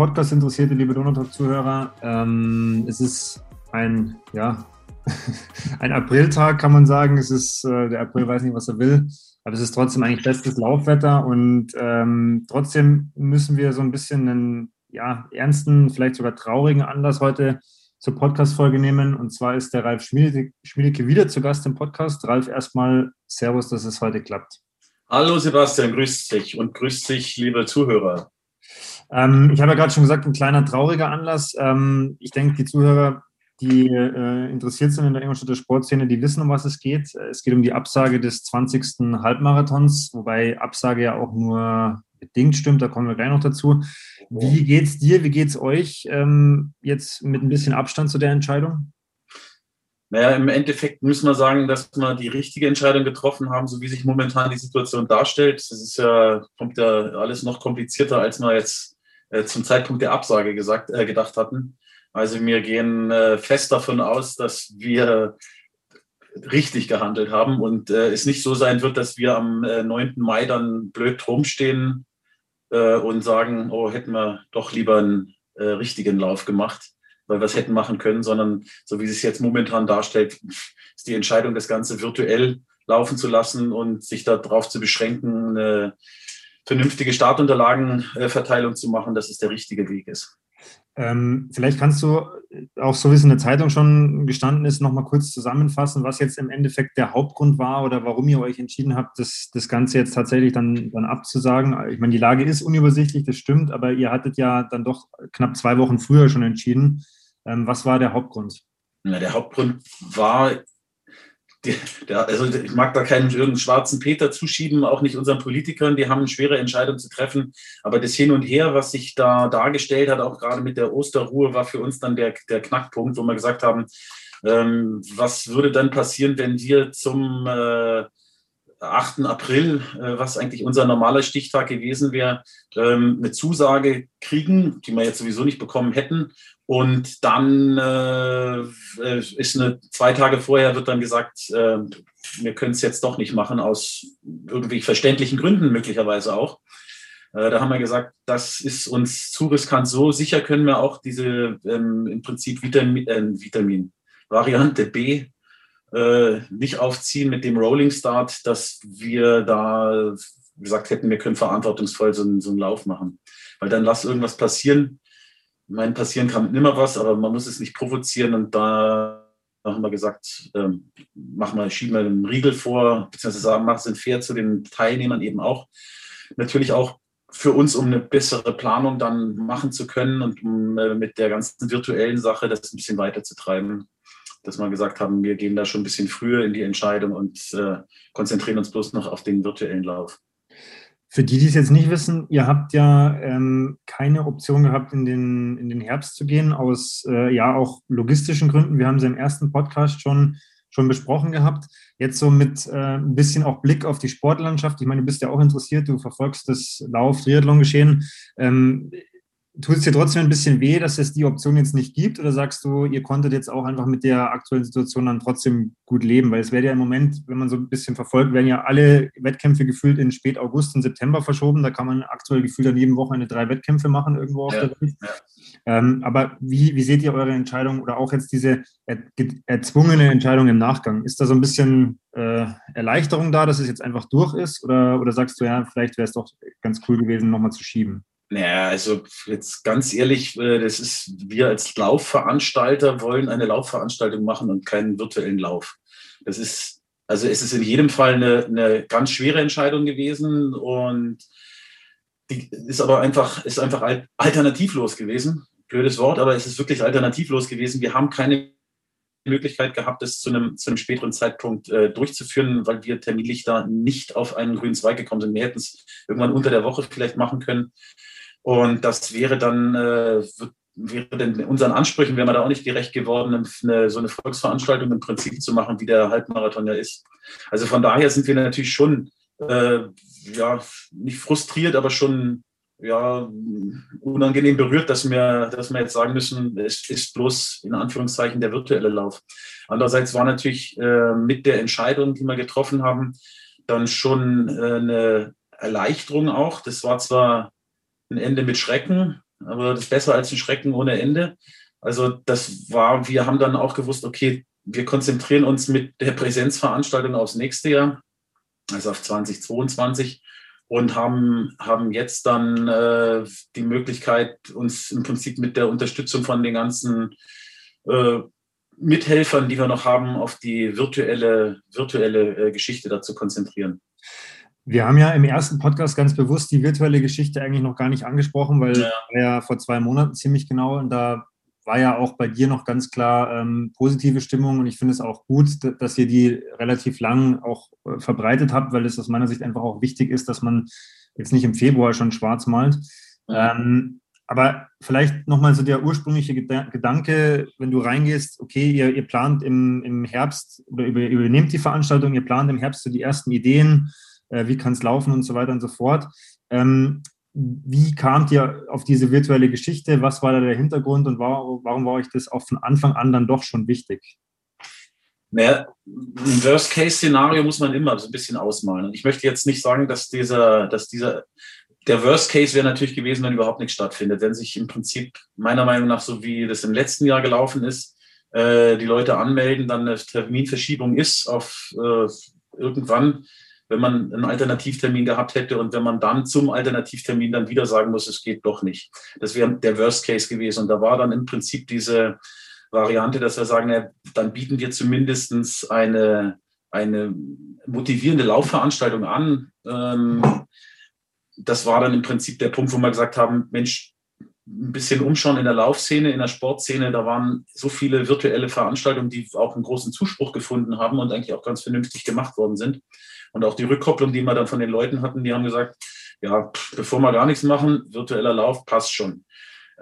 Liebe Podcast-Interessierte, liebe Donautalk-Zuhörer, ähm, es ist ein, ja, ein Apriltag, kann man sagen. Es ist, äh, der April weiß nicht, was er will, aber es ist trotzdem eigentlich bestes Laufwetter und ähm, trotzdem müssen wir so ein bisschen einen ja, ernsten, vielleicht sogar traurigen Anlass heute zur Podcast-Folge nehmen. Und zwar ist der Ralf Schmiedeke wieder zu Gast im Podcast. Ralf, erstmal Servus, dass es heute klappt. Hallo Sebastian, grüß dich und grüß dich, liebe Zuhörer. Ähm, ich habe ja gerade schon gesagt, ein kleiner trauriger Anlass. Ähm, ich denke, die Zuhörer, die äh, interessiert sind in der Ingolstädter Sportszene, die wissen, um was es geht. Es geht um die Absage des 20. Halbmarathons, wobei Absage ja auch nur bedingt stimmt, da kommen wir gleich noch dazu. Wie geht's dir, wie geht's euch ähm, jetzt mit ein bisschen Abstand zu der Entscheidung? Naja, im Endeffekt müssen wir sagen, dass wir die richtige Entscheidung getroffen haben, so wie sich momentan die Situation darstellt. Das ist ja, kommt ja alles noch komplizierter, als wir jetzt äh, zum Zeitpunkt der Absage gesagt, äh, gedacht hatten. Also wir gehen äh, fest davon aus, dass wir richtig gehandelt haben und äh, es nicht so sein wird, dass wir am äh, 9. Mai dann blöd rumstehen äh, und sagen, oh, hätten wir doch lieber einen äh, richtigen Lauf gemacht, weil wir es hätten machen können, sondern so wie es sich jetzt momentan darstellt, ist die Entscheidung, das Ganze virtuell laufen zu lassen und sich darauf zu beschränken, eine vernünftige Startunterlagenverteilung zu machen, dass es der richtige Weg ist. Ähm, vielleicht kannst du auch so wie es in der Zeitung schon gestanden ist, nochmal kurz zusammenfassen, was jetzt im Endeffekt der Hauptgrund war oder warum ihr euch entschieden habt, das, das Ganze jetzt tatsächlich dann, dann abzusagen. Ich meine, die Lage ist unübersichtlich, das stimmt, aber ihr hattet ja dann doch knapp zwei Wochen früher schon entschieden. Ähm, was war der Hauptgrund? Ja, der Hauptgrund war der, also ich mag da keinen irgendeinen schwarzen Peter zuschieben, auch nicht unseren Politikern, die haben schwere Entscheidung zu treffen. Aber das Hin und Her, was sich da dargestellt hat, auch gerade mit der Osterruhe, war für uns dann der, der Knackpunkt, wo wir gesagt haben, ähm, was würde dann passieren, wenn wir zum äh, 8. April, äh, was eigentlich unser normaler Stichtag gewesen wäre, ähm, eine Zusage kriegen, die wir jetzt sowieso nicht bekommen hätten. Und dann äh, ist eine zwei Tage vorher wird dann gesagt, äh, wir können es jetzt doch nicht machen, aus irgendwie verständlichen Gründen möglicherweise auch. Äh, da haben wir gesagt, das ist uns zu riskant. So sicher können wir auch diese ähm, im Prinzip Vitamin, äh, Vitamin Variante B äh, nicht aufziehen mit dem Rolling Start, dass wir da gesagt hätten, wir können verantwortungsvoll so einen, so einen Lauf machen. Weil dann lass irgendwas passieren. Ich meine, passieren kann immer was, aber man muss es nicht provozieren und da haben wir gesagt, ähm, machen wir, schieben wir einen Riegel vor, beziehungsweise sagen, machen sind fair zu den Teilnehmern eben auch. Natürlich auch für uns, um eine bessere Planung dann machen zu können und um äh, mit der ganzen virtuellen Sache das ein bisschen weiterzutreiben dass wir gesagt haben, wir gehen da schon ein bisschen früher in die Entscheidung und äh, konzentrieren uns bloß noch auf den virtuellen Lauf. Für die, die es jetzt nicht wissen, ihr habt ja ähm, keine Option gehabt, in den, in den Herbst zu gehen, aus äh, ja auch logistischen Gründen. Wir haben sie im ersten Podcast schon, schon besprochen gehabt. Jetzt so mit äh, ein bisschen auch Blick auf die Sportlandschaft. Ich meine, du bist ja auch interessiert, du verfolgst das Lauf-Triathlon-Geschehen. Ähm, Tut es dir trotzdem ein bisschen weh, dass es die Option jetzt nicht gibt? Oder sagst du, ihr konntet jetzt auch einfach mit der aktuellen Situation dann trotzdem gut leben? Weil es wäre ja im Moment, wenn man so ein bisschen verfolgt, werden ja alle Wettkämpfe gefühlt in spät August und September verschoben. Da kann man aktuell gefühlt an jedem Wochenende drei Wettkämpfe machen irgendwo auf ja, der Welt. Ja. Ähm, aber wie, wie seht ihr eure Entscheidung oder auch jetzt diese er, erzwungene Entscheidung im Nachgang? Ist da so ein bisschen äh, Erleichterung da, dass es jetzt einfach durch ist? Oder, oder sagst du, ja, vielleicht wäre es doch ganz cool gewesen, nochmal zu schieben? Naja, also jetzt ganz ehrlich, äh, das ist, wir als Laufveranstalter wollen eine Laufveranstaltung machen und keinen virtuellen Lauf. Das ist, also es ist in jedem Fall eine, eine ganz schwere Entscheidung gewesen und die ist aber einfach, ist einfach alternativlos gewesen. Blödes Wort, aber es ist wirklich alternativlos gewesen. Wir haben keine Möglichkeit gehabt, das zu einem, zu einem späteren Zeitpunkt äh, durchzuführen, weil wir terminlich da nicht auf einen grünen Zweig gekommen sind. Wir hätten es irgendwann unter der Woche vielleicht machen können. Und das wäre dann, äh, wäre denn unseren Ansprüchen, wäre man da auch nicht gerecht geworden, eine, so eine Volksveranstaltung im Prinzip zu machen, wie der Halbmarathon ja ist. Also von daher sind wir natürlich schon, äh, ja, nicht frustriert, aber schon ja, unangenehm berührt, dass wir, dass wir jetzt sagen müssen, es ist bloß in Anführungszeichen der virtuelle Lauf. Andererseits war natürlich äh, mit der Entscheidung, die wir getroffen haben, dann schon äh, eine Erleichterung auch. Das war zwar ein Ende mit Schrecken, aber das ist besser als ein Schrecken ohne Ende. Also das war, wir haben dann auch gewusst, okay, wir konzentrieren uns mit der Präsenzveranstaltung aufs nächste Jahr, also auf 2022 und haben, haben jetzt dann äh, die Möglichkeit, uns im Prinzip mit der Unterstützung von den ganzen äh, Mithelfern, die wir noch haben, auf die virtuelle, virtuelle äh, Geschichte dazu konzentrieren. Wir haben ja im ersten Podcast ganz bewusst die virtuelle Geschichte eigentlich noch gar nicht angesprochen, weil ja, ja vor zwei Monaten ziemlich genau und da war ja auch bei dir noch ganz klar ähm, positive Stimmung und ich finde es auch gut, dass ihr die relativ lang auch äh, verbreitet habt, weil es aus meiner Sicht einfach auch wichtig ist, dass man jetzt nicht im Februar schon schwarz malt. Ja. Ähm, aber vielleicht nochmal so der ursprüngliche Gedanke, wenn du reingehst, okay, ihr, ihr plant im, im Herbst oder über, übernehmt die Veranstaltung, ihr plant im Herbst so die ersten Ideen, äh, wie kann es laufen und so weiter und so fort. Ähm, wie kamt ihr auf diese virtuelle Geschichte? Was war da der Hintergrund und war, warum war euch das auch von Anfang an dann doch schon wichtig? Naja, ein Worst-Case-Szenario muss man immer so ein bisschen ausmalen. Und ich möchte jetzt nicht sagen, dass dieser, dass dieser, der Worst-Case wäre natürlich gewesen, wenn überhaupt nichts stattfindet. Wenn sich im Prinzip meiner Meinung nach, so wie das im letzten Jahr gelaufen ist, äh, die Leute anmelden, dann eine Terminverschiebung ist auf äh, irgendwann, wenn man einen Alternativtermin gehabt hätte und wenn man dann zum Alternativtermin dann wieder sagen muss, es geht doch nicht. Das wäre der Worst Case gewesen. Und da war dann im Prinzip diese Variante, dass wir sagen, ja, dann bieten wir zumindest eine, eine motivierende Laufveranstaltung an. Ähm, das war dann im Prinzip der Punkt, wo wir gesagt haben, Mensch, ein bisschen umschauen in der Laufszene, in der Sportszene. Da waren so viele virtuelle Veranstaltungen, die auch einen großen Zuspruch gefunden haben und eigentlich auch ganz vernünftig gemacht worden sind. Und auch die Rückkopplung, die wir dann von den Leuten hatten, die haben gesagt, ja, bevor wir gar nichts machen, virtueller Lauf passt schon.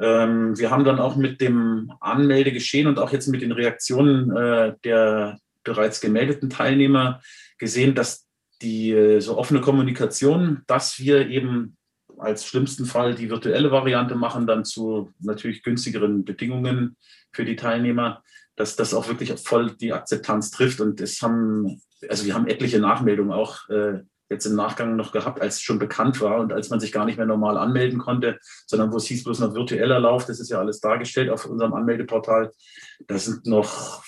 Ähm, wir haben dann auch mit dem Anmeldegeschehen und auch jetzt mit den Reaktionen äh, der bereits gemeldeten Teilnehmer gesehen, dass die äh, so offene Kommunikation, dass wir eben als schlimmsten Fall die virtuelle Variante machen, dann zu natürlich günstigeren Bedingungen für die Teilnehmer, dass das auch wirklich voll die Akzeptanz trifft. Und es haben also wir haben etliche Nachmeldungen auch äh, jetzt im Nachgang noch gehabt, als es schon bekannt war und als man sich gar nicht mehr normal anmelden konnte, sondern wo es hieß bloß noch virtueller Lauf, das ist ja alles dargestellt auf unserem Anmeldeportal. Da sind noch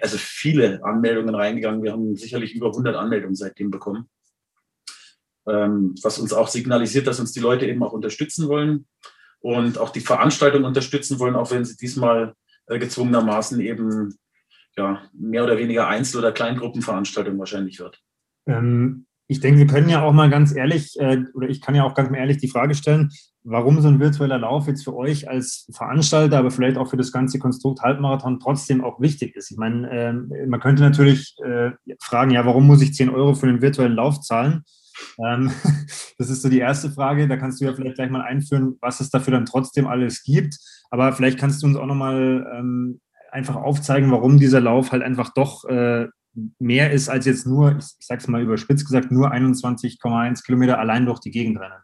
also viele Anmeldungen reingegangen. Wir haben sicherlich über 100 Anmeldungen seitdem bekommen, ähm, was uns auch signalisiert, dass uns die Leute eben auch unterstützen wollen und auch die Veranstaltung unterstützen wollen, auch wenn sie diesmal gezwungenermaßen eben ja, mehr oder weniger Einzel- oder Kleingruppenveranstaltung wahrscheinlich wird. Ähm, ich denke, wir können ja auch mal ganz ehrlich, äh, oder ich kann ja auch ganz ehrlich die Frage stellen, warum so ein virtueller Lauf jetzt für euch als Veranstalter, aber vielleicht auch für das ganze Konstrukt Halbmarathon trotzdem auch wichtig ist. Ich meine, äh, man könnte natürlich äh, fragen, ja, warum muss ich 10 Euro für einen virtuellen Lauf zahlen? Ähm, das ist so die erste Frage. Da kannst du ja vielleicht gleich mal einführen, was es dafür dann trotzdem alles gibt. Aber vielleicht kannst du uns auch nochmal ähm, einfach aufzeigen, warum dieser Lauf halt einfach doch äh, mehr ist als jetzt nur, ich, ich sag's mal überspitzt gesagt, nur 21,1 Kilometer allein durch die Gegend rennen.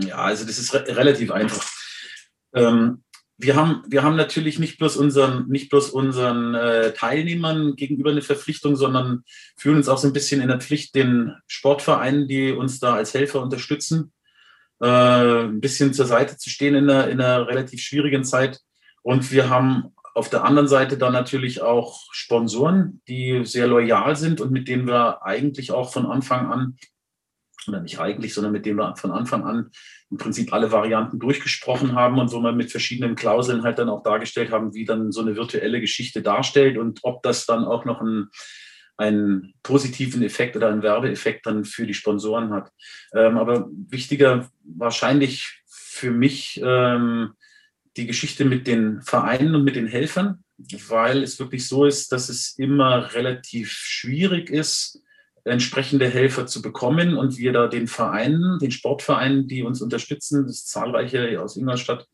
Ja, also das ist re relativ einfach. Ähm, wir haben, wir haben natürlich nicht bloß unseren, nicht bloß unseren äh, Teilnehmern gegenüber eine Verpflichtung, sondern fühlen uns auch so ein bisschen in der Pflicht den Sportvereinen, die uns da als Helfer unterstützen, äh, ein bisschen zur Seite zu stehen in einer, in einer relativ schwierigen Zeit. Und wir haben auf der anderen Seite dann natürlich auch Sponsoren, die sehr loyal sind und mit denen wir eigentlich auch von Anfang an, oder nicht eigentlich, sondern mit denen wir von Anfang an im Prinzip alle Varianten durchgesprochen haben und wo wir mit verschiedenen Klauseln halt dann auch dargestellt haben, wie dann so eine virtuelle Geschichte darstellt und ob das dann auch noch einen, einen positiven Effekt oder einen Werbeeffekt dann für die Sponsoren hat. Ähm, aber wichtiger wahrscheinlich für mich, ähm, die Geschichte mit den Vereinen und mit den Helfern, weil es wirklich so ist, dass es immer relativ schwierig ist, entsprechende Helfer zu bekommen und wir da den Vereinen, den Sportvereinen, die uns unterstützen, das zahlreiche aus Ingolstadt,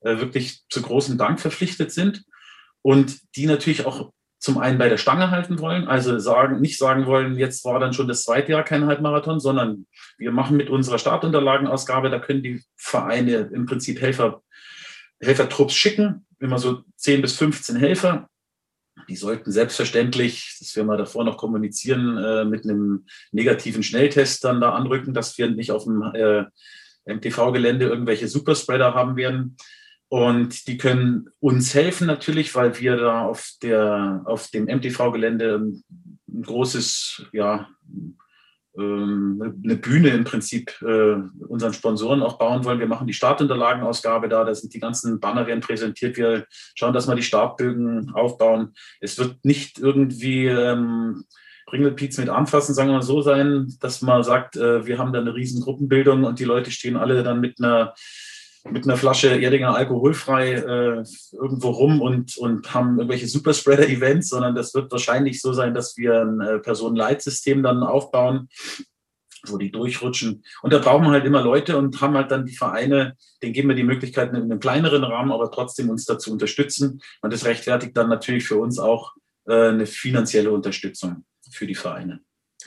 äh, wirklich zu großem Dank verpflichtet sind und die natürlich auch zum einen bei der Stange halten wollen, also sagen, nicht sagen wollen, jetzt war dann schon das zweite Jahr kein Halbmarathon, sondern wir machen mit unserer Startunterlagenausgabe, da können die Vereine im Prinzip Helfer Helfertrupps schicken, immer so 10 bis 15 Helfer. Die sollten selbstverständlich, das werden wir davor noch kommunizieren, äh, mit einem negativen Schnelltest dann da anrücken, dass wir nicht auf dem, äh, MTV-Gelände irgendwelche Superspreader haben werden. Und die können uns helfen natürlich, weil wir da auf, der, auf dem MTV-Gelände ein großes, ja, ähm, eine Bühne im Prinzip äh, unseren Sponsoren auch bauen wollen. Wir machen die Startunterlagenausgabe da, da sind die ganzen Banner werden präsentiert. Wir schauen, dass wir die Startbögen aufbauen. Es wird nicht irgendwie ähm, Ringelpiez mit anfassen, sagen wir mal so sein, dass man sagt, äh, wir haben da eine riesen Gruppenbildung und die Leute stehen alle dann mit einer mit einer Flasche Erdinger alkoholfrei äh, irgendwo rum und, und haben irgendwelche Superspreader-Events, sondern das wird wahrscheinlich so sein, dass wir ein äh, Personenleitsystem dann aufbauen, wo die durchrutschen. Und da brauchen wir halt immer Leute und haben halt dann die Vereine, denen geben wir die Möglichkeit in einem kleineren Rahmen, aber trotzdem uns dazu unterstützen. Und das rechtfertigt dann natürlich für uns auch äh, eine finanzielle Unterstützung für die Vereine.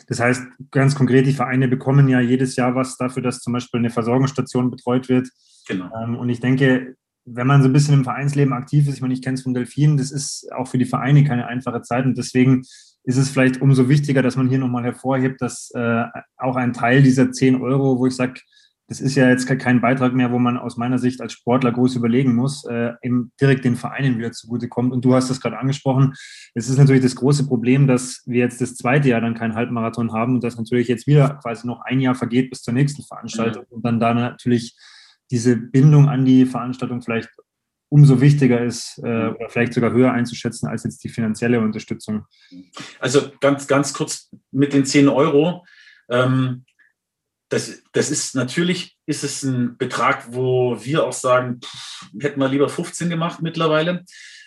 Das heißt, ganz konkret, die Vereine bekommen ja jedes Jahr was dafür, dass zum Beispiel eine Versorgungsstation betreut wird. Genau. Ähm, und ich denke, wenn man so ein bisschen im Vereinsleben aktiv ist, ich meine, ich kenne es von Delfinen, das ist auch für die Vereine keine einfache Zeit und deswegen ist es vielleicht umso wichtiger, dass man hier nochmal hervorhebt, dass äh, auch ein Teil dieser 10 Euro, wo ich sage, das ist ja jetzt kein Beitrag mehr, wo man aus meiner Sicht als Sportler groß überlegen muss, äh, eben direkt den Vereinen wieder zugutekommt. Und du hast das gerade angesprochen. Es ist natürlich das große Problem, dass wir jetzt das zweite Jahr dann keinen Halbmarathon haben und dass natürlich jetzt wieder quasi noch ein Jahr vergeht bis zur nächsten Veranstaltung mhm. und dann da natürlich diese Bindung an die Veranstaltung vielleicht umso wichtiger ist äh, oder vielleicht sogar höher einzuschätzen als jetzt die finanzielle Unterstützung. Also ganz, ganz kurz mit den 10 Euro. Ähm, das, das ist natürlich, ist es ein Betrag, wo wir auch sagen, pff, hätten wir lieber 15 gemacht mittlerweile.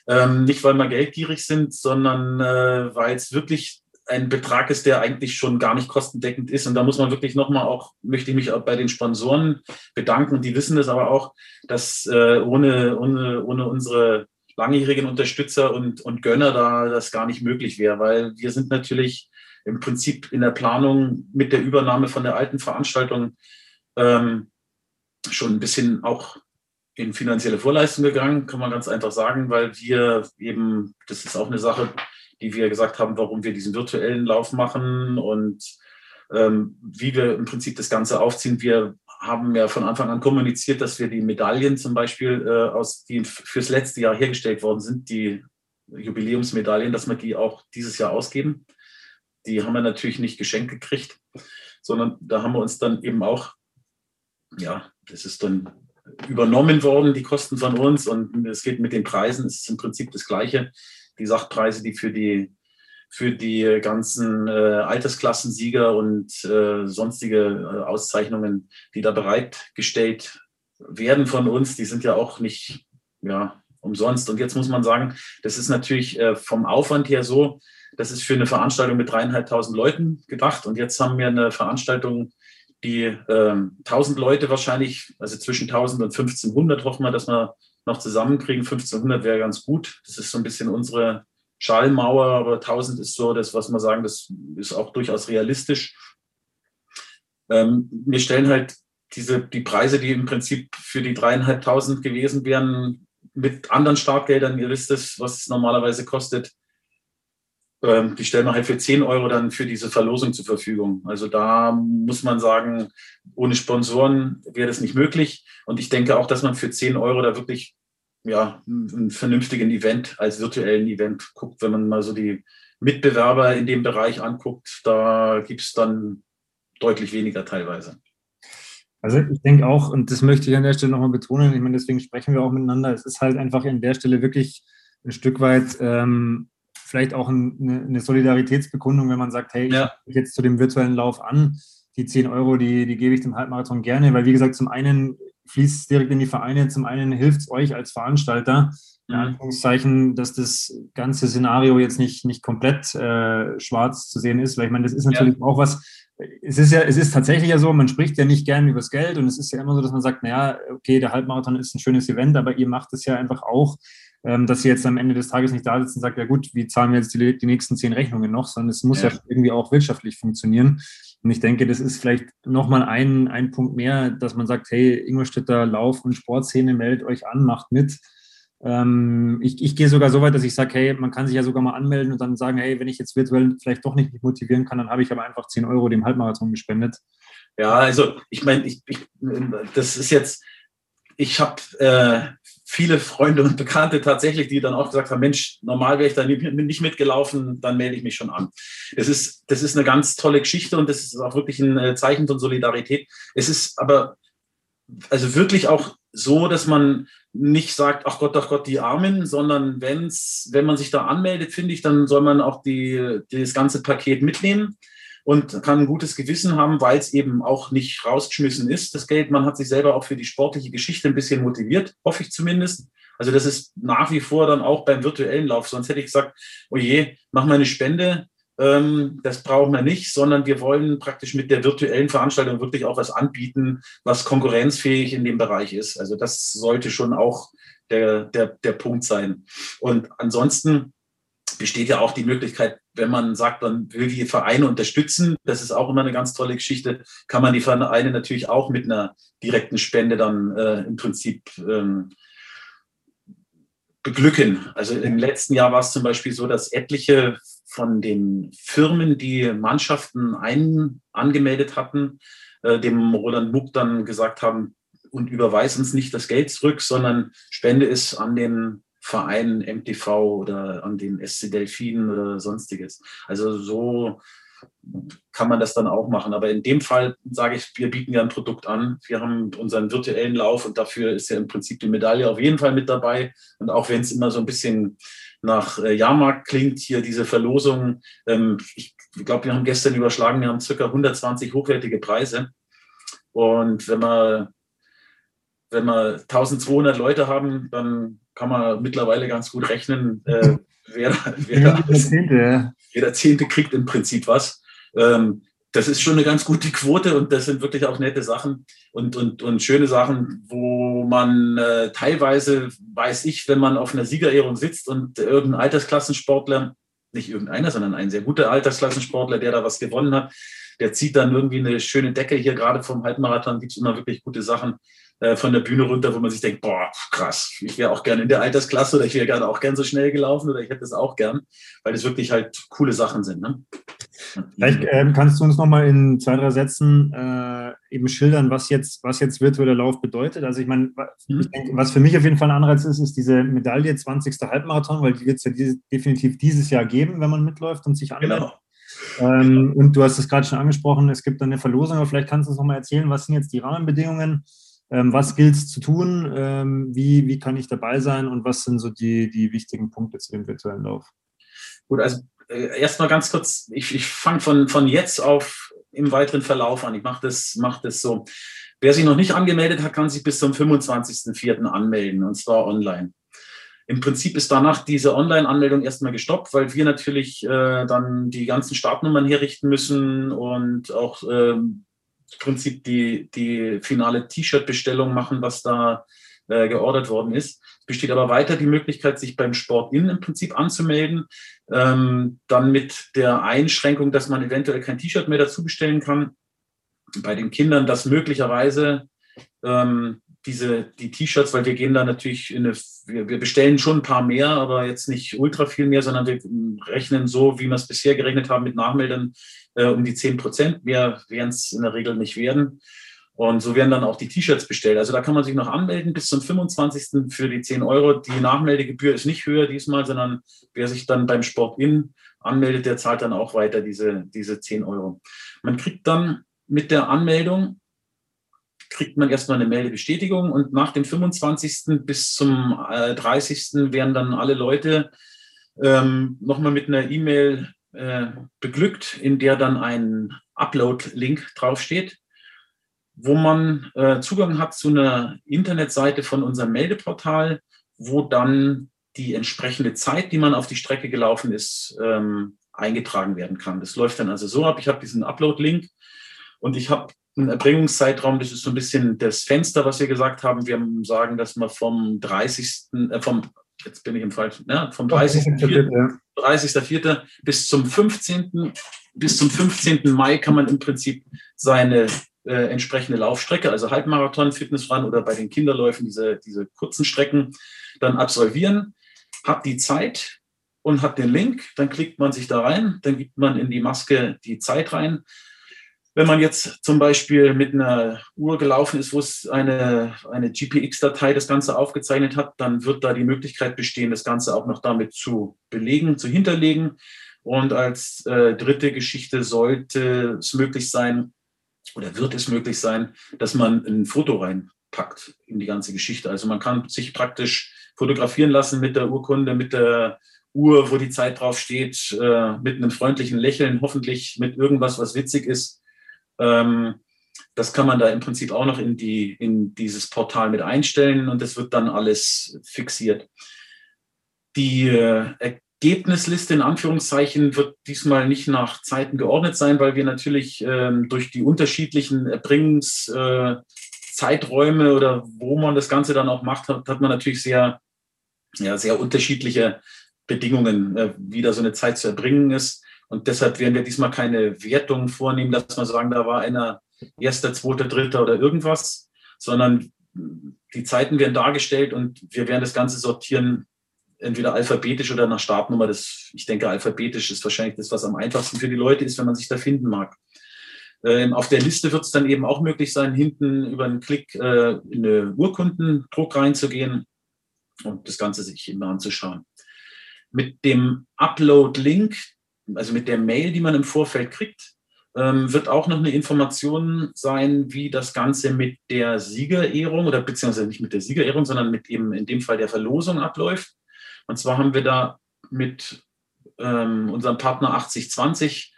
Ähm, nicht, weil wir geldgierig sind, sondern äh, weil es wirklich ein Betrag ist, der eigentlich schon gar nicht kostendeckend ist. Und da muss man wirklich nochmal auch, möchte ich mich auch bei den Sponsoren bedanken. Die wissen es aber auch, dass äh, ohne, ohne, ohne unsere langjährigen Unterstützer und, und Gönner da das gar nicht möglich wäre, weil wir sind natürlich im Prinzip in der Planung mit der Übernahme von der alten Veranstaltung ähm, schon ein bisschen auch in finanzielle Vorleistung gegangen, kann man ganz einfach sagen, weil wir eben, das ist auch eine Sache, die wir gesagt haben, warum wir diesen virtuellen Lauf machen und ähm, wie wir im Prinzip das Ganze aufziehen. Wir haben ja von Anfang an kommuniziert, dass wir die Medaillen zum Beispiel, äh, aus, die fürs letzte Jahr hergestellt worden sind, die Jubiläumsmedaillen, dass wir die auch dieses Jahr ausgeben. Die haben wir natürlich nicht geschenkt gekriegt, sondern da haben wir uns dann eben auch, ja, das ist dann übernommen worden, die Kosten von uns und es geht mit den Preisen, es ist im Prinzip das Gleiche die Sachpreise, die für die, für die ganzen äh, Altersklassensieger und äh, sonstige äh, Auszeichnungen, die da bereitgestellt werden von uns, die sind ja auch nicht ja, umsonst. Und jetzt muss man sagen, das ist natürlich äh, vom Aufwand her so, das ist für eine Veranstaltung mit dreieinhalbtausend Leuten gedacht. Und jetzt haben wir eine Veranstaltung, die äh, 1000 Leute wahrscheinlich, also zwischen 1000 und 1500 hoffen wir, dass wir noch zusammenkriegen. 1500 wäre ganz gut. Das ist so ein bisschen unsere Schallmauer, aber 1000 ist so das, was wir sagen, das ist auch durchaus realistisch. Ähm, wir stellen halt diese, die Preise, die im Prinzip für die dreieinhalbtausend gewesen wären, mit anderen Startgeldern, ihr wisst es, was es normalerweise kostet, ähm, die stellen wir halt für 10 Euro dann für diese Verlosung zur Verfügung. Also da muss man sagen, ohne Sponsoren wäre das nicht möglich. Und ich denke auch, dass man für 10 Euro da wirklich ja, einen vernünftigen Event als virtuellen Event guckt, wenn man mal so die Mitbewerber in dem Bereich anguckt, da gibt es dann deutlich weniger teilweise. Also ich denke auch, und das möchte ich an der Stelle nochmal betonen, ich meine, deswegen sprechen wir auch miteinander, es ist halt einfach an der Stelle wirklich ein Stück weit ähm, vielleicht auch eine, eine, Solidaritätsbekundung, wenn man sagt, hey, ich ja. jetzt zu dem virtuellen Lauf an, die 10 Euro, die, die gebe ich dem Halbmarathon gerne, weil wie gesagt, zum einen fließt es direkt in die Vereine, zum einen hilft es euch als Veranstalter, in mhm. Anführungszeichen, dass das ganze Szenario jetzt nicht, nicht komplett äh, schwarz zu sehen ist, weil ich meine, das ist natürlich ja. auch was, es ist ja, es ist tatsächlich ja so, man spricht ja nicht gern über das Geld und es ist ja immer so, dass man sagt, naja, okay, der Halbmarathon ist ein schönes Event, aber ihr macht es ja einfach auch ähm, dass sie jetzt am Ende des Tages nicht da sitzen und sagt, ja gut, wie zahlen wir jetzt die, die nächsten zehn Rechnungen noch, sondern es muss ja. ja irgendwie auch wirtschaftlich funktionieren. Und ich denke, das ist vielleicht nochmal ein, ein Punkt mehr, dass man sagt, hey, Ingolstädter Lauf- und Sportszene, meldet euch an, macht mit. Ähm, ich, ich gehe sogar so weit, dass ich sage, hey, man kann sich ja sogar mal anmelden und dann sagen, hey, wenn ich jetzt virtuell vielleicht doch nicht mich motivieren kann, dann habe ich aber einfach 10 Euro dem Halbmarathon gespendet. Ja, also ich meine, ich, ich, das ist jetzt, ich habe äh, viele Freunde und Bekannte tatsächlich, die dann auch gesagt haben, Mensch, normal wäre ich da nicht mitgelaufen, dann melde ich mich schon an. Das ist, das ist eine ganz tolle Geschichte und das ist auch wirklich ein äh, Zeichen von Solidarität. Es ist aber also wirklich auch so, dass man nicht sagt, ach Gott, ach Gott, die Armen, sondern wenn's, wenn man sich da anmeldet, finde ich, dann soll man auch die, das ganze Paket mitnehmen und kann ein gutes Gewissen haben, weil es eben auch nicht rausgeschmissen ist, das Geld. Man hat sich selber auch für die sportliche Geschichte ein bisschen motiviert, hoffe ich zumindest. Also das ist nach wie vor dann auch beim virtuellen Lauf. Sonst hätte ich gesagt, oh je, mach mal eine Spende. Ähm, das brauchen wir nicht, sondern wir wollen praktisch mit der virtuellen Veranstaltung wirklich auch was anbieten, was konkurrenzfähig in dem Bereich ist. Also das sollte schon auch der, der, der Punkt sein. Und ansonsten besteht ja auch die Möglichkeit, wenn man sagt, man will die Vereine unterstützen, das ist auch immer eine ganz tolle Geschichte, kann man die Vereine natürlich auch mit einer direkten Spende dann äh, im Prinzip ähm, beglücken. Also im letzten Jahr war es zum Beispiel so, dass etliche von den Firmen, die Mannschaften ein, angemeldet hatten, äh, dem Roland Muck dann gesagt haben, und überweis uns nicht das Geld zurück, sondern spende es an den Vereinen MTV oder an den SC Delfinen oder sonstiges. Also so kann man das dann auch machen. Aber in dem Fall sage ich, wir bieten ja ein Produkt an. Wir haben unseren virtuellen Lauf und dafür ist ja im Prinzip die Medaille auf jeden Fall mit dabei. Und auch wenn es immer so ein bisschen nach äh, Jahrmarkt klingt, hier diese Verlosung. Ähm, ich glaube, wir haben gestern überschlagen, wir haben circa 120 hochwertige Preise. Und wenn wir, wenn wir 1200 Leute haben, dann kann man mittlerweile ganz gut rechnen, äh, wer, wer, ja, der Zehnte, jeder Zehnte kriegt im Prinzip was. Ähm, das ist schon eine ganz gute Quote und das sind wirklich auch nette Sachen und, und, und schöne Sachen, wo man äh, teilweise, weiß ich, wenn man auf einer Siegerehrung sitzt und irgendein Altersklassensportler, nicht irgendeiner, sondern ein sehr guter Altersklassensportler, der da was gewonnen hat, der zieht dann irgendwie eine schöne Decke. Hier gerade vom Halbmarathon gibt es immer wirklich gute Sachen äh, von der Bühne runter, wo man sich denkt, boah, krass, ich wäre auch gerne in der Altersklasse oder ich wäre gerne auch gern so schnell gelaufen oder ich hätte es auch gern, weil das wirklich halt coole Sachen sind. Ne? Vielleicht äh, kannst du uns nochmal in zwei, drei Sätzen äh, eben schildern, was jetzt, was jetzt virtueller Lauf bedeutet. Also ich meine, mhm. was für mich auf jeden Fall ein Anreiz ist, ist diese Medaille 20. Halbmarathon, weil die wird es ja diese, definitiv dieses Jahr geben, wenn man mitläuft und sich anmeldet. Genau. Ähm, und du hast es gerade schon angesprochen, es gibt dann eine Verlosung, aber vielleicht kannst du uns nochmal erzählen, was sind jetzt die Rahmenbedingungen? Ähm, was gilt es zu tun? Ähm, wie, wie kann ich dabei sein? Und was sind so die, die wichtigen Punkte zu dem virtuellen Lauf? Gut, also äh, erstmal ganz kurz, ich, ich fange von, von jetzt auf im weiteren Verlauf an. Ich mache das, mach das so. Wer sich noch nicht angemeldet hat, kann sich bis zum 25.04. anmelden, und zwar online. Im Prinzip ist danach diese Online-Anmeldung erstmal gestoppt, weil wir natürlich äh, dann die ganzen Startnummern herrichten müssen und auch ähm, Prinzip die, die finale T-Shirt-Bestellung machen, was da äh, geordert worden ist. Es besteht aber weiter die Möglichkeit, sich beim Sport in im Prinzip anzumelden. Ähm, dann mit der Einschränkung, dass man eventuell kein T-Shirt mehr dazu bestellen kann. Bei den Kindern, dass möglicherweise ähm, diese, die T-Shirts, weil wir gehen da natürlich in eine, wir, wir, bestellen schon ein paar mehr, aber jetzt nicht ultra viel mehr, sondern wir rechnen so, wie wir es bisher gerechnet haben, mit Nachmeldern äh, um die 10 Prozent. Mehr werden es in der Regel nicht werden. Und so werden dann auch die T-Shirts bestellt. Also da kann man sich noch anmelden bis zum 25. für die 10 Euro. Die Nachmeldegebühr ist nicht höher diesmal, sondern wer sich dann beim Sport in anmeldet, der zahlt dann auch weiter diese, diese 10 Euro. Man kriegt dann mit der Anmeldung kriegt man erstmal eine Meldebestätigung und nach dem 25. bis zum 30. werden dann alle Leute ähm, nochmal mit einer E-Mail äh, beglückt, in der dann ein Upload-Link draufsteht, wo man äh, Zugang hat zu einer Internetseite von unserem Meldeportal, wo dann die entsprechende Zeit, die man auf die Strecke gelaufen ist, ähm, eingetragen werden kann. Das läuft dann also so ab, ich habe diesen Upload-Link und ich habe einen Erbringungszeitraum, das ist so ein bisschen das Fenster, was wir gesagt haben. Wir sagen, dass man vom 30., äh, vom, jetzt bin ich im falschen, ne, vom 30.04. 30. bis zum 15. bis zum 15. Mai kann man im Prinzip seine äh, entsprechende Laufstrecke, also Halbmarathon, Fitnessrun oder bei den Kinderläufen diese, diese kurzen Strecken dann absolvieren, hat die Zeit und hat den Link, dann klickt man sich da rein, dann gibt man in die Maske die Zeit rein Wenn man jetzt zum Beispiel mit einer Uhr gelaufen ist, wo es eine, eine GPX-Datei das Ganze aufgezeichnet hat, dann wird da die Möglichkeit bestehen, das Ganze auch noch damit zu belegen, zu hinterlegen. Und als äh, dritte Geschichte sollte es möglich sein, oder wird es möglich sein, dass man ein Foto reinpackt in die ganze Geschichte. Also man kann sich praktisch fotografieren lassen mit der Urkunde, mit der Uhr, wo die Zeit drauf steht, äh, mit einem freundlichen Lächeln, hoffentlich mit irgendwas, was witzig ist. Ähm, das kann man da im Prinzip auch noch in, die, in dieses Portal mit einstellen und das wird dann alles fixiert. Die äh, Ergebnisliste in Anführungszeichen wird diesmal nicht nach Zeiten geordnet sein, weil wir natürlich ähm, durch die unterschiedlichen Erbringungszeiträume äh, oder wo man das Ganze dann auch macht, hat, hat man natürlich sehr, ja, sehr unterschiedliche Bedingungen, äh, wie da so eine Zeit zu erbringen ist. Und deshalb werden wir diesmal keine Wertung vornehmen, dass man sagen, da war einer erster, zweiter, dritter oder irgendwas, sondern die Zeiten werden dargestellt und wir werden das Ganze sortieren, entweder alphabetisch oder nach Startnummer. Das, ich denke, alphabetisch ist wahrscheinlich das, was am einfachsten für die Leute ist, wenn man sich da finden mag. Ähm, auf der Liste wird es dann eben auch möglich sein, hinten über einen Klick äh, in eine Urkundendruck reinzugehen und das Ganze sich immer anzuschauen. Mit dem Upload-Link, also mit der Mail, die man im Vorfeld kriegt, ähm, wird auch noch eine Information sein, wie das Ganze mit der Siegerehrung oder beziehungsweise nicht mit der Siegerehrung, sondern mit eben in dem Fall der Verlosung abläuft. Und zwar haben wir da mit ähm, unserem Partner 8020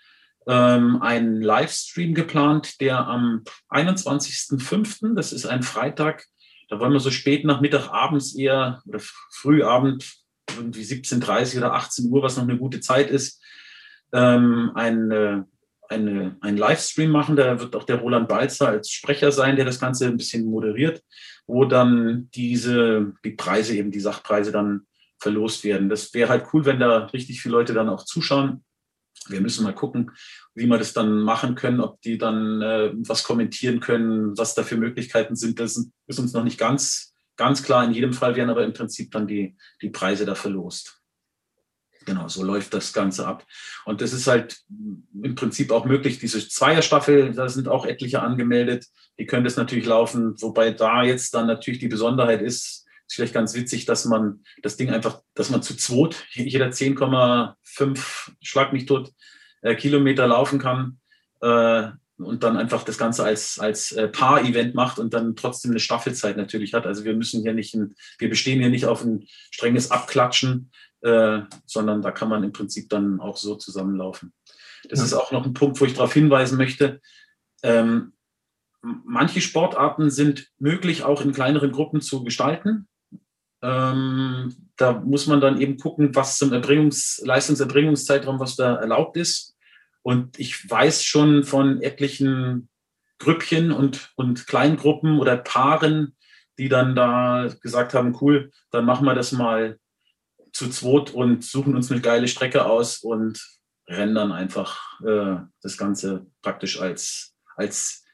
ähm, einen Livestream geplant, der am 21.05., das ist ein Freitag, da wollen wir so spät nach Mittag, abends eher oder Frühabend irgendwie 17.30 oder 18 Uhr, was noch eine gute Zeit ist, ähm, eine, eine, einen Livestream machen. Da wird auch der Roland Balzer als Sprecher sein, der das Ganze ein bisschen moderiert, wo dann diese, die Preise, eben die Sachpreise dann verlost werden. Das wäre halt cool, wenn da richtig viele Leute dann auch zuschauen. Wir müssen mal gucken, wie wir das dann machen können, ob die dann äh, was kommentieren können, was da für Möglichkeiten sind. Das ist uns noch nicht ganz Ganz klar, in jedem Fall werden aber im Prinzip dann die, die Preise da verlost. Genau, so läuft das Ganze ab. Und das ist halt im Prinzip auch möglich, diese Zweierstaffel, da sind auch etliche angemeldet, die können das natürlich laufen, wobei da jetzt dann natürlich die Besonderheit ist, ist vielleicht ganz witzig, dass man das Ding einfach, dass man zu zweit, jeder 10,5 Schlag mich tot äh, Kilometer laufen kann. Äh, und dann einfach das Ganze als, als äh, Paar-Event macht und dann trotzdem eine Staffelzeit natürlich hat. Also wir müssen hier nicht, ein, wir bestehen hier nicht auf ein strenges Abklatschen, äh, sondern da kann man im Prinzip dann auch so zusammenlaufen. Das ja. ist auch noch ein Punkt, wo ich darauf hinweisen möchte. Ähm, manche Sportarten sind möglich, auch in kleineren Gruppen zu gestalten. Ähm, da muss man dann eben gucken, was zum Erbringungs-, Leistungserbringungszeitraum, was da erlaubt ist. Und ich weiß schon von etlichen Grüppchen und, und Kleingruppen oder Paaren, die dann da gesagt haben, cool, dann machen wir das mal zu zweit und suchen uns eine geile Strecke aus und rennen dann einfach äh, das Ganze praktisch als, als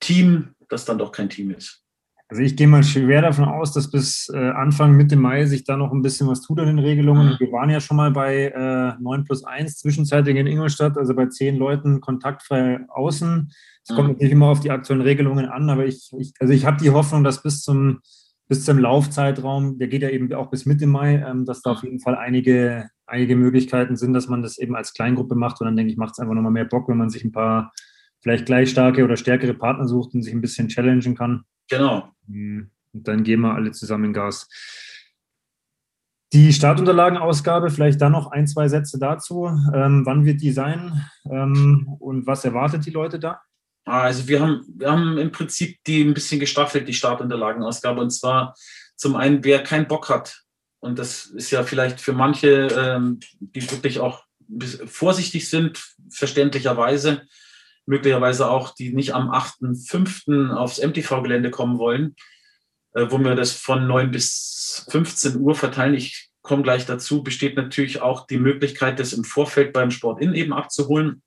Team, das dann doch kein Team ist. Also ich gehe mal schwer davon aus, dass bis äh, Anfang Mitte Mai sich da noch ein bisschen was tut an den Regelungen. Mhm. Wir waren ja schon mal bei äh, 9 plus 1 zwischenzeitlich in Ingolstadt, also bei zehn Leuten kontaktfrei außen. Es mhm. kommt natürlich immer auf die aktuellen Regelungen an, aber ich, ich also ich habe die Hoffnung, dass bis zum bis zum Laufzeitraum, der geht ja eben auch bis Mitte Mai, ähm, dass da auf jeden Fall einige, einige Möglichkeiten sind, dass man das eben als Kleingruppe macht. Und dann denke ich, macht es einfach nochmal mehr Bock, wenn man sich ein paar vielleicht gleich starke oder stärkere Partner sucht und sich ein bisschen challengen kann. Genau. Mhm. Und dann gehen wir alle zusammen Gas. Die Startunterlagenausgabe, vielleicht dann noch ein, zwei Sätze dazu. Ähm, wann wird die sein ähm, und was erwartet die Leute da? Also wir haben, wir haben im Prinzip die ein bisschen gestaffelt, die Startunterlagenausgabe. Und zwar zum einen, wer keinen Bock hat, und das ist ja vielleicht für manche, ähm, die wirklich auch vorsichtig sind, verständlicherweise, möglicherweise auch, die nicht am 8.5. aufs MTV-Gelände kommen wollen, äh, wo wir das von 9 bis 15 Uhr verteilen. Ich komme gleich dazu, besteht natürlich auch die Möglichkeit, das im Vorfeld beim Sport-In eben abzuholen.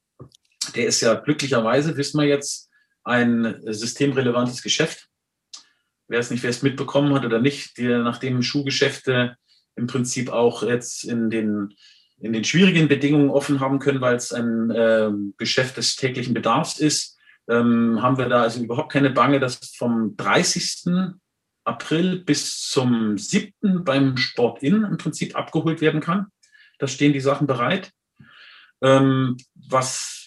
Der ist ja glücklicherweise, wissen wir jetzt, ein systemrelevantes Geschäft. Wer es nicht, wer es mitbekommen hat oder nicht, die, nachdem Schuhgeschäfte im Prinzip auch jetzt in den in den schwierigen Bedingungen offen haben können, weil es ein äh, Geschäft des täglichen Bedarfs ist, ähm, haben wir da also überhaupt keine Bange, dass vom 30. April bis zum 7. beim Sport In im Prinzip abgeholt werden kann. Da stehen die Sachen bereit. Ähm, was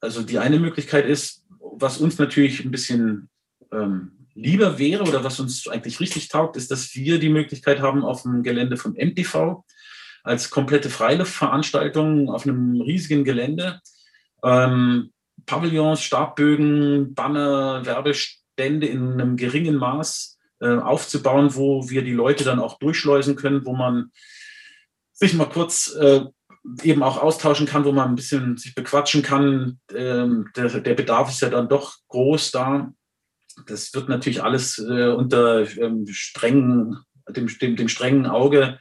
also die eine Möglichkeit ist, was uns natürlich ein bisschen ähm, lieber wäre oder was uns eigentlich richtig taugt, ist, dass wir die Möglichkeit haben, auf dem Gelände vom MTV als komplette Freiluftveranstaltung auf einem riesigen Gelände ähm, Pavillons, Startbögen, Banner, Werbestände in einem geringen Maß äh, aufzubauen, wo wir die Leute dann auch durchschleusen können, wo man sich mal kurz äh, eben auch austauschen kann, wo man ein bisschen sich bequatschen kann. Ähm, der, der, Bedarf ist ja dann doch groß da. Das wird natürlich alles äh, unter ähm, strengen, dem, dem, dem, strengen Auge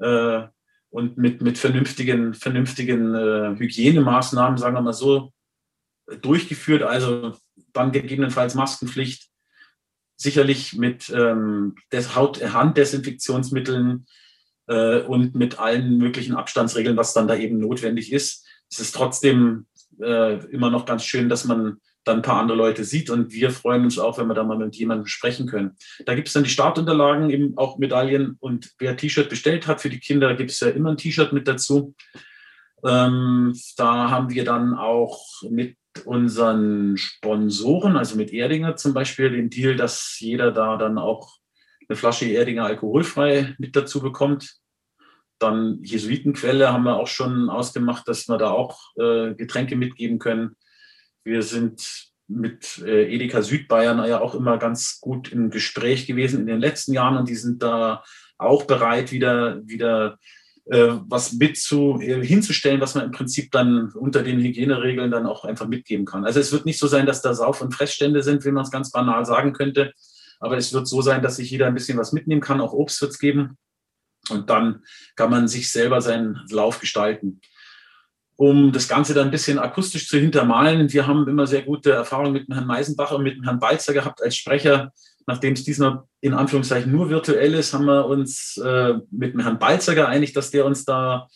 äh, und mit, mit vernünftigen, vernünftigen äh, Hygienemaßnahmen, sagen wir mal so, durchgeführt. Also dann gegebenenfalls Maskenpflicht, sicherlich mit ähm, des Haut Handdesinfektionsmitteln äh, und mit allen möglichen Abstandsregeln, was dann da eben notwendig ist. Es ist trotzdem äh, immer noch ganz schön, dass man dann ein paar andere Leute sieht und wir freuen uns auch, wenn wir da mal mit jemandem sprechen können. Da gibt es dann die Startunterlagen, eben auch Medaillen und wer T-Shirt bestellt hat für die Kinder, gibt es ja immer ein T-Shirt mit dazu. Ähm, da haben wir dann auch mit unseren Sponsoren, also mit Erdinger zum Beispiel, den Deal, dass jeder da dann auch eine Flasche Erdinger alkoholfrei mit dazu bekommt. Dann Jesuitenquelle haben wir auch schon ausgemacht, dass wir da auch äh, Getränke mitgeben können. Wir sind mit äh, Edeka Südbayern ja auch immer ganz gut im Gespräch gewesen in den letzten Jahren und die sind da auch bereit, wieder, wieder äh, was mit zu, äh, hinzustellen, was man im Prinzip dann unter den Hygieneregeln dann auch einfach mitgeben kann. Also es wird nicht so sein, dass da Sauf- und Fressstände sind, wie man es ganz banal sagen könnte. Aber es wird so sein, dass sich jeder ein bisschen was mitnehmen kann. Auch Obst wird es geben. Und dann kann man sich selber seinen Lauf gestalten. Um das Ganze dann ein bisschen akustisch zu hintermalen, wir haben immer sehr gute Erfahrungen mit dem Herrn Meisenbacher und mit dem Herrn Balzer gehabt als Sprecher nachdem es diesmal in Anführungszeichen nur virtuell ist, haben wir uns äh, mit dem Herrn Balzer geeinigt, dass der uns da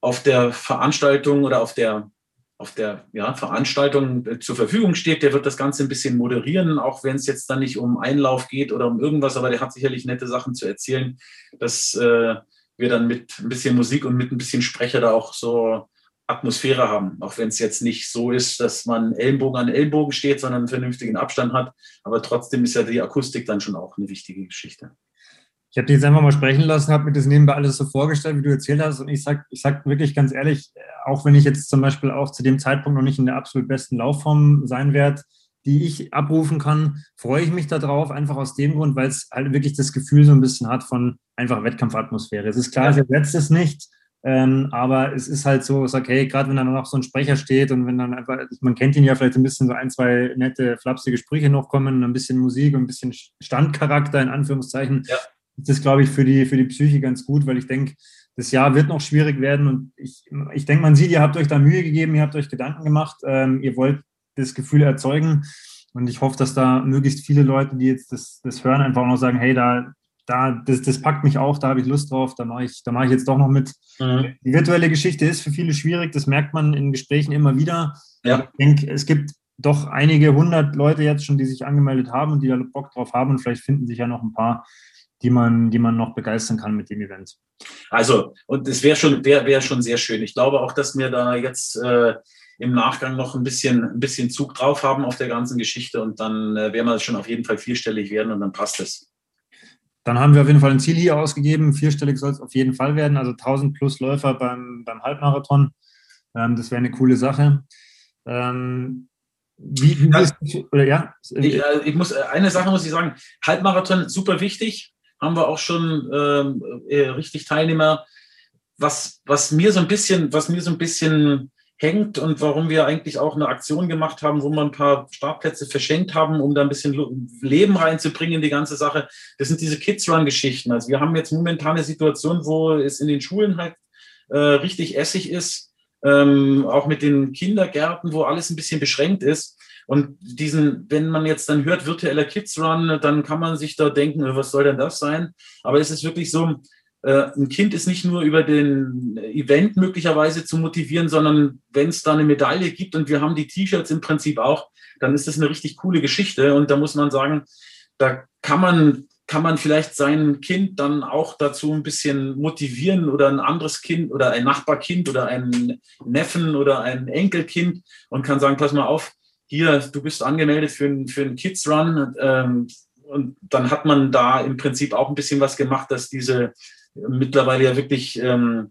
auf der Veranstaltung oder auf der, auf der ja, Veranstaltung äh, zur Verfügung steht. Der wird das Ganze ein bisschen moderieren, auch wenn es jetzt dann nicht um Einlauf geht oder um irgendwas, aber der hat sicherlich nette Sachen zu erzählen, dass äh, wir dann mit ein bisschen Musik und mit ein bisschen Sprecher da auch so Atmosphäre haben, auch wenn es jetzt nicht so ist, dass man Ellenbogen an Ellenbogen steht, sondern einen vernünftigen Abstand hat. Aber trotzdem ist ja die Akustik dann schon auch eine wichtige Geschichte. Ich habe dich jetzt einfach mal sprechen lassen, habe mir das nebenbei alles so vorgestellt, wie du erzählt hast. Und ich sage ich sag wirklich ganz ehrlich, auch wenn ich jetzt zum Beispiel auch zu dem Zeitpunkt noch nicht in der absolut besten Laufform sein werde, die ich abrufen kann, freue ich mich darauf, einfach aus dem Grund, weil es halt wirklich das Gefühl so ein bisschen hat von einfach Wettkampfatmosphäre. Es ist klar, es ersetzt es nicht, ähm, aber es ist halt so, sag, hey, gerade wenn dann noch so ein Sprecher steht und wenn dann einfach, man kennt ihn ja vielleicht ein bisschen so ein, zwei nette, flapsige Sprüche noch kommen, ein bisschen Musik und ein bisschen Standcharakter in Anführungszeichen, ja. Ist das, glaube ich, für die, für die Psyche ganz gut, weil ich denke, das Jahr wird noch schwierig werden und ich, ich denke, man sieht, ihr habt euch da Mühe gegeben, ihr habt euch Gedanken gemacht, ähm, ihr wollt das Gefühl erzeugen. Und ich hoffe, dass da möglichst viele Leute, die jetzt das, das hören, einfach auch noch sagen, hey, da, da, das, das packt mich auch, da habe ich Lust drauf, da mache ich, da mache ich jetzt doch noch mit. Mhm. Die virtuelle Geschichte ist für viele schwierig, das merkt man in Gesprächen immer wieder. Ja. Ich denke, es gibt doch einige hundert Leute jetzt schon, die sich angemeldet haben und die da Bock drauf haben und vielleicht finden sich ja noch ein paar, die man, die man noch begeistern kann mit dem Event. Also, und es wäre schon, wär, wär schon sehr schön. Ich glaube auch, dass wir da jetzt äh, im Nachgang noch ein bisschen, ein bisschen Zug drauf haben auf der ganzen Geschichte und dann äh, werden wir schon auf jeden Fall vierstellig werden und dann passt es. Dann haben wir auf jeden Fall ein Ziel hier ausgegeben. Vierstellig soll es auf jeden Fall werden, also 1000 plus Läufer beim, beim Halbmarathon. Ähm, das wäre eine coole Sache. Ähm, wie, wie ja, oder, ja? Ich, äh, ich, muss, äh, eine Sache muss ich sagen. Halbmarathon super wichtig. Haben wir auch schon ähm, äh, richtig Teilnehmer. Was, was mir so ein bisschen, was mir so ein bisschen hängt und warum wir eigentlich auch eine Aktion gemacht haben, wo wir ein paar Startplätze verschenkt haben, um da ein bisschen Leben reinzubringen in die ganze Sache. Das sind diese Kids-Run-Geschichten. Also wir haben jetzt momentan eine Situation, wo es in den Schulen halt äh, richtig essig ist, ähm, auch mit den Kindergärten, wo alles ein bisschen beschränkt ist. Und diesen, wenn man jetzt dann hört, virtueller Kids Run, dann kann man sich da denken, was soll denn das sein? Aber es ist wirklich so, äh, ein Kind ist nicht nur über den Event möglicherweise zu motivieren, sondern wenn es da eine Medaille gibt und wir haben die T-Shirts im Prinzip auch, dann ist das eine richtig coole Geschichte. Und da muss man sagen, da kann man, kann man vielleicht sein Kind dann auch dazu ein bisschen motivieren oder ein anderes Kind oder ein Nachbarkind oder ein Neffen oder ein Enkelkind und kann sagen, pass mal auf, hier, du bist angemeldet für, ein, für einen Kids Run. Ähm, und dann hat man da im Prinzip auch ein bisschen was gemacht, dass diese mittlerweile ja wirklich ähm,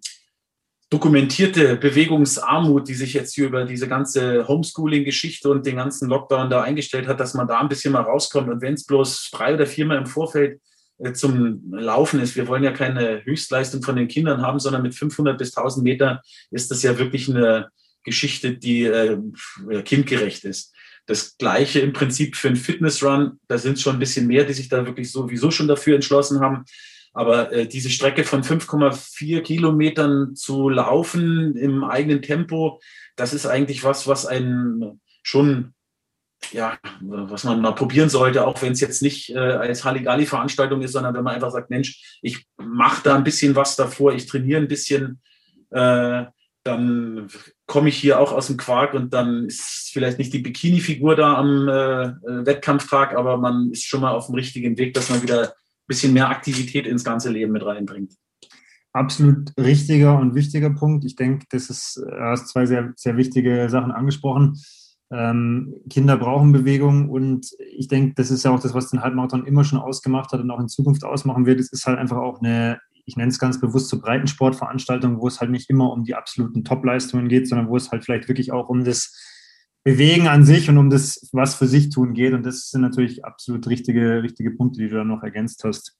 dokumentierte Bewegungsarmut, die sich jetzt hier über diese ganze Homeschooling-Geschichte und den ganzen Lockdown da eingestellt hat, dass man da ein bisschen mal rauskommt. Und wenn es bloß drei oder viermal im Vorfeld äh, zum Laufen ist, wir wollen ja keine Höchstleistung von den Kindern haben, sondern mit 500 bis 1000 Meter ist das ja wirklich eine Geschichte, die äh, kindgerecht ist. Das gleiche im Prinzip für einen Fitnessrun, da sind es schon ein bisschen mehr, die sich da wirklich sowieso schon dafür entschlossen haben. Aber äh, diese Strecke von 5,4 Kilometern zu laufen im eigenen Tempo, das ist eigentlich was, was einen schon, ja, was man mal probieren sollte, auch wenn es jetzt nicht äh, als Halligalli-Veranstaltung ist, sondern wenn man einfach sagt, Mensch, ich mache da ein bisschen was davor, ich trainiere ein bisschen, äh, dann komme ich hier auch aus dem Quark und dann ist vielleicht nicht die Bikini-Figur da am äh, äh Wettkampftag, aber man ist schon mal auf dem richtigen Weg, dass man wieder bisschen mehr Aktivität ins ganze Leben mit reinbringt. Absolut richtiger und wichtiger Punkt. Ich denke, das ist, du hast zwei sehr, sehr wichtige Sachen angesprochen. Ähm, Kinder brauchen Bewegung und ich denke, das ist ja auch das, was den Halbmarathon immer schon ausgemacht hat und auch in Zukunft ausmachen wird. Es ist halt einfach auch eine, ich nenne es ganz bewusst so Breitensportveranstaltung, wo es halt nicht immer um die absoluten Top-Leistungen geht, sondern wo es halt vielleicht wirklich auch um das Bewegen an sich und um das, was für sich tun geht. Und das sind natürlich absolut richtige, richtige Punkte, die du da noch ergänzt hast.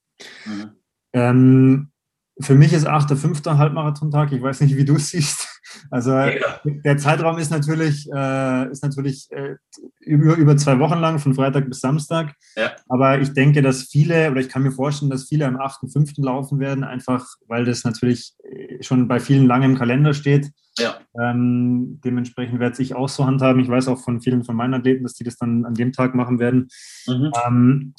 Mhm. Ähm, für mich ist 8.5. Halbmarathontag. Ich weiß nicht, wie du es siehst. Also ja. der Zeitraum ist natürlich, äh, ist natürlich äh, über, über zwei Wochen lang, von Freitag bis Samstag. Ja. Aber ich denke, dass viele, oder ich kann mir vorstellen, dass viele am 8.5. laufen werden, einfach weil das natürlich schon bei vielen lange im Kalender steht. Ja. Ähm, dementsprechend werde ich auch so handhaben. Ich weiß auch von vielen von meinen Athleten, dass die das dann an dem Tag machen werden. Mhm. Ähm,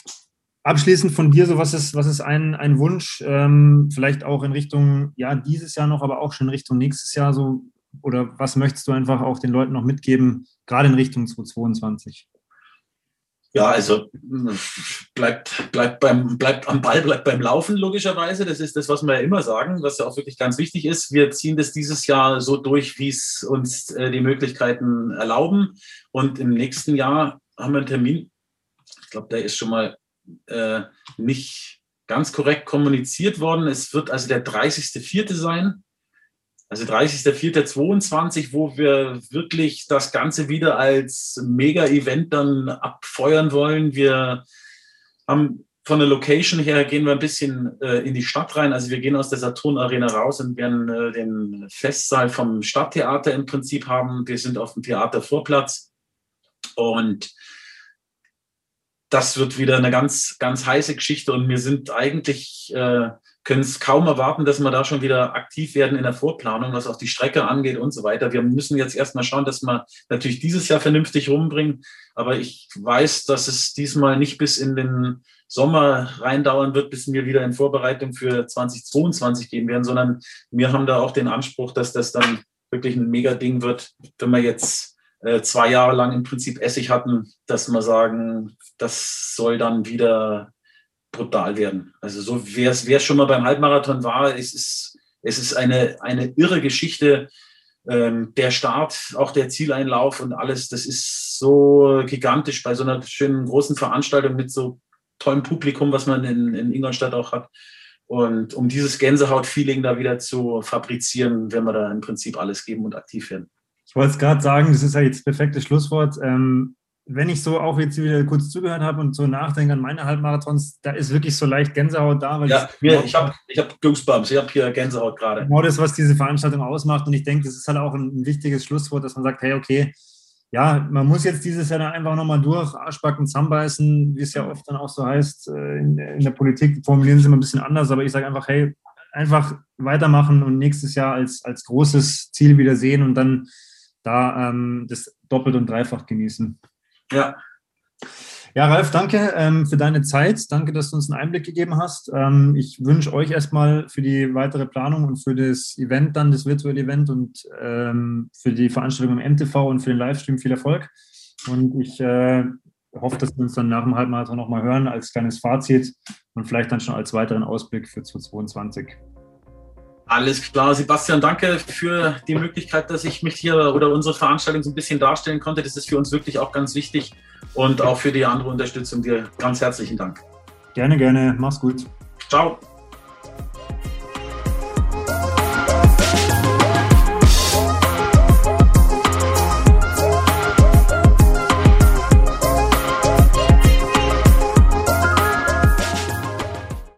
abschließend von dir, so was ist, was ist ein, ein Wunsch, ähm, vielleicht auch in Richtung, ja, dieses Jahr noch, aber auch schon in Richtung nächstes Jahr so, oder was möchtest du einfach auch den Leuten noch mitgeben, gerade in Richtung 2022? Ja, also bleibt, bleibt, beim, bleibt am Ball, bleibt beim Laufen, logischerweise. Das ist das, was wir ja immer sagen, was ja auch wirklich ganz wichtig ist. Wir ziehen das dieses Jahr so durch, wie es uns äh, die Möglichkeiten erlauben. Und im nächsten Jahr haben wir einen Termin. Ich glaube, der ist schon mal äh, nicht ganz korrekt kommuniziert worden. Es wird also der 30.04. sein. Also 30.04.22, wo wir wirklich das Ganze wieder als Mega-Event dann abfeuern wollen. Wir haben von der Location her gehen wir ein bisschen äh, in die Stadt rein. Also wir gehen aus der Saturn Arena raus und werden äh, den Festsaal vom Stadttheater im Prinzip haben. Wir sind auf dem Theatervorplatz und das wird wieder eine ganz, ganz heiße Geschichte und wir sind eigentlich äh, können es kaum erwarten, dass wir da schon wieder aktiv werden in der Vorplanung, was auch die Strecke angeht und so weiter. Wir müssen jetzt erstmal schauen, dass wir natürlich dieses Jahr vernünftig rumbringen. Aber ich weiß, dass es diesmal nicht bis in den Sommer reindauern wird, bis wir wieder in Vorbereitung für 2022 gehen werden, sondern wir haben da auch den Anspruch, dass das dann wirklich ein Mega-Ding wird, wenn wir jetzt zwei Jahre lang im Prinzip Essig hatten, dass wir sagen, das soll dann wieder brutal werden. Also so wer es schon mal beim Halbmarathon war, es ist, es ist eine, eine irre Geschichte. Ähm, der Start, auch der Zieleinlauf und alles, das ist so gigantisch bei so einer schönen großen Veranstaltung mit so tollem Publikum, was man in, in Ingolstadt auch hat. Und um dieses Gänsehaut-Feeling da wieder zu fabrizieren, werden wir da im Prinzip alles geben und aktiv werden. Ich wollte es gerade sagen, das ist ja jetzt das perfekte Schlusswort. Ähm, wenn ich so auch jetzt wieder kurz zugehört habe und so nachdenke an meine Halbmarathons, da ist wirklich so leicht Gänsehaut da. ja, mir, ich habe ich hab Goosebumps, ich habe hier Gänsehaut gerade. Genau das, was diese Veranstaltung ausmacht. Und ich denke, das ist halt auch ein, ein wichtiges Schlusswort, dass man sagt, hey, okay, ja, man muss jetzt dieses Jahr dann einfach nochmal durch, Arschbacken zusammenbeißen, wie es ja oft dann auch so heißt. Äh, in, in der Politik formulieren sie immer ein bisschen anders, aber ich sage einfach, hey, einfach weitermachen und nächstes Jahr als, als großes Ziel wieder sehen und dann da ähm, das doppelt und dreifach genießen. Ja. Ja, Ralf, danke ähm, für deine Zeit. Danke, dass du uns einen Einblick gegeben hast. Ähm, ich wünsche euch erstmal für die weitere Planung und für das Event dann, das virtuelle Event und ähm, für die Veranstaltung im MTV und für den Livestream viel Erfolg. Und ich äh, hoffe, dass wir uns dann nach dem Halbmarathon nochmal hören als kleines Fazit und vielleicht dann schon als weiteren Ausblick für 2022. Alles klar, Sebastian, danke für die Möglichkeit, dass ich mich hier oder unsere Veranstaltung so ein bisschen darstellen konnte. Das ist für uns wirklich auch ganz wichtig und auch für die andere Unterstützung dir ganz herzlichen Dank. Gerne, gerne. Mach's gut. Ciao.